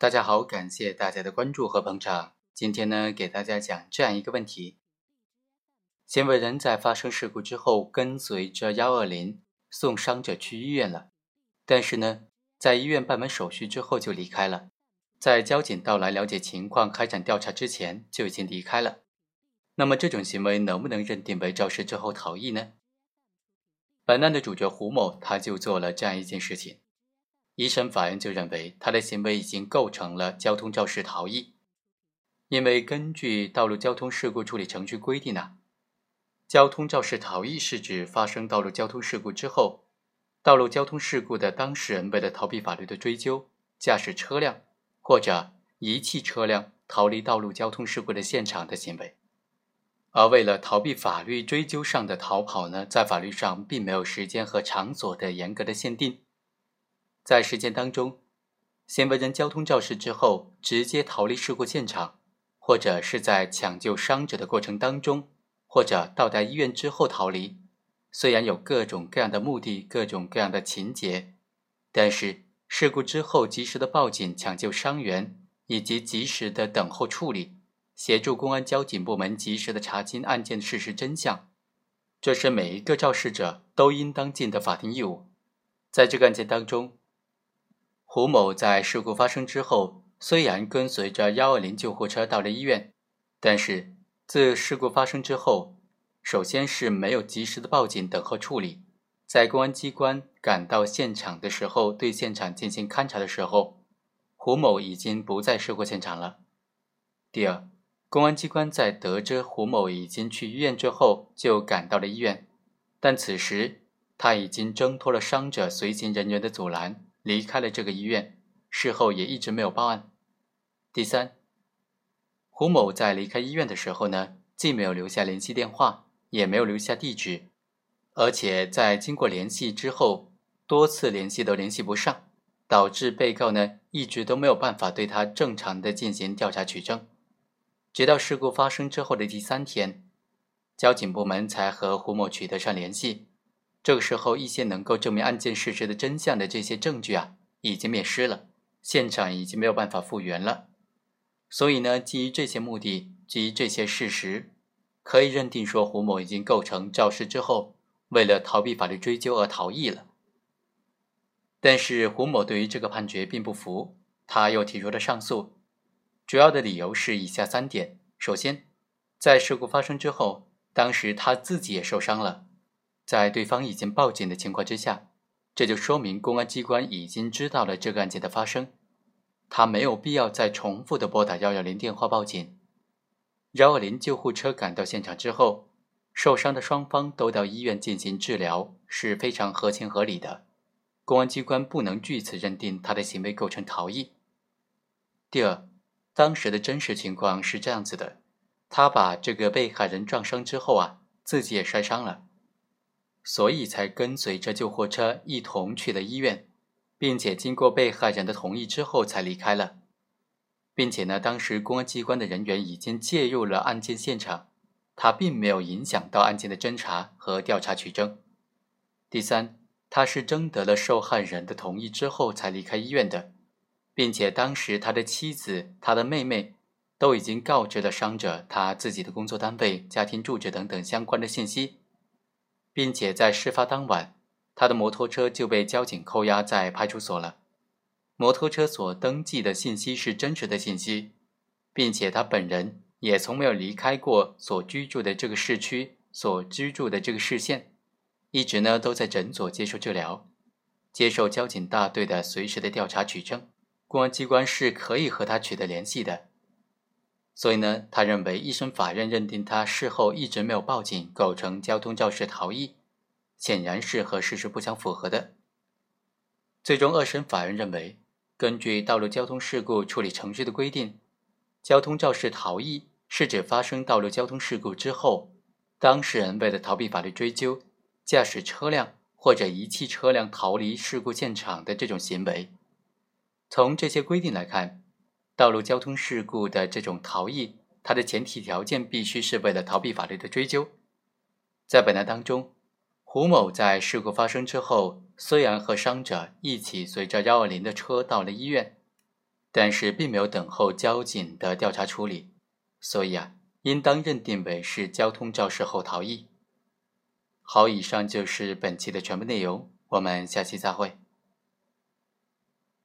大家好，感谢大家的关注和捧场。今天呢，给大家讲这样一个问题：行为人在发生事故之后，跟随着幺二零送伤者去医院了，但是呢，在医院办完手续之后就离开了，在交警到来了解情况、开展调查之前就已经离开了。那么这种行为能不能认定为肇事之后逃逸呢？本案的主角胡某他就做了这样一件事情，一审法院就认为他的行为已经构成了交通肇事逃逸，因为根据道路交通事故处理程序规定呢，交通肇事逃逸是指发生道路交通事故之后，道路交通事故的当事人为了逃避法律的追究，驾驶车辆或者遗弃车辆逃离道路交通事故的现场的行为。而为了逃避法律追究上的逃跑呢，在法律上并没有时间和场所的严格的限定。在实践当中，行为人交通肇事之后直接逃离事故现场，或者是在抢救伤者的过程当中，或者到达医院之后逃离，虽然有各种各样的目的、各种各样的情节，但是事故之后及时的报警抢救伤员，以及及时的等候处理。协助公安交警部门及时的查清案件事实真相，这是每一个肇事者都应当尽的法定义务。在这个案件当中，胡某在事故发生之后，虽然跟随着幺二零救护车到了医院，但是自事故发生之后，首先是没有及时的报警等候处理，在公安机关赶到现场的时候，对现场进行勘查的时候，胡某已经不在事故现场了。第二。公安机关在得知胡某已经去医院之后，就赶到了医院，但此时他已经挣脱了伤者随行人员的阻拦，离开了这个医院。事后也一直没有报案。第三，胡某在离开医院的时候呢，既没有留下联系电话，也没有留下地址，而且在经过联系之后，多次联系都联系不上，导致被告呢一直都没有办法对他正常的进行调查取证。直到事故发生之后的第三天，交警部门才和胡某取得上联系。这个时候，一些能够证明案件事实的真相的这些证据啊，已经灭失了，现场已经没有办法复原了。所以呢，基于这些目的，基于这些事实，可以认定说胡某已经构成肇事之后，为了逃避法律追究而逃逸了。但是胡某对于这个判决并不服，他又提出了上诉。主要的理由是以下三点：首先，在事故发生之后，当时他自己也受伤了，在对方已经报警的情况之下，这就说明公安机关已经知道了这个案件的发生，他没有必要再重复的拨打幺幺零电话报警。幺二零救护车赶到现场之后，受伤的双方都到医院进行治疗，是非常合情合理的，公安机关不能据此认定他的行为构成逃逸。第二。当时的真实情况是这样子的，他把这个被害人撞伤之后啊，自己也摔伤了，所以才跟随着救护车一同去了医院，并且经过被害人的同意之后才离开了，并且呢，当时公安机关的人员已经介入了案件现场，他并没有影响到案件的侦查和调查取证。第三，他是征得了受害人的同意之后才离开医院的。并且当时他的妻子、他的妹妹都已经告知了伤者他自己的工作单位、家庭住址等等相关的信息，并且在事发当晚，他的摩托车就被交警扣押在派出所了。摩托车所登记的信息是真实的信息，并且他本人也从没有离开过所居住的这个市区、所居住的这个市县，一直呢都在诊所接受治疗，接受交警大队的随时的调查取证。公安机关是可以和他取得联系的，所以呢，他认为一审法院认定他事后一直没有报警，构成交通肇事逃逸，显然是和事实不相符合的。最终，二审法院认为，根据道路交通事故处理程序的规定，交通肇事逃逸是指发生道路交通事故之后，当事人为了逃避法律追究，驾驶车辆或者遗弃车辆逃离事故现场的这种行为。从这些规定来看，道路交通事故的这种逃逸，它的前提条件必须是为了逃避法律的追究。在本案当中，胡某在事故发生之后，虽然和伤者一起随着幺二零的车到了医院，但是并没有等候交警的调查处理，所以啊，应当认定为是交通肇事后逃逸。好，以上就是本期的全部内容，我们下期再会。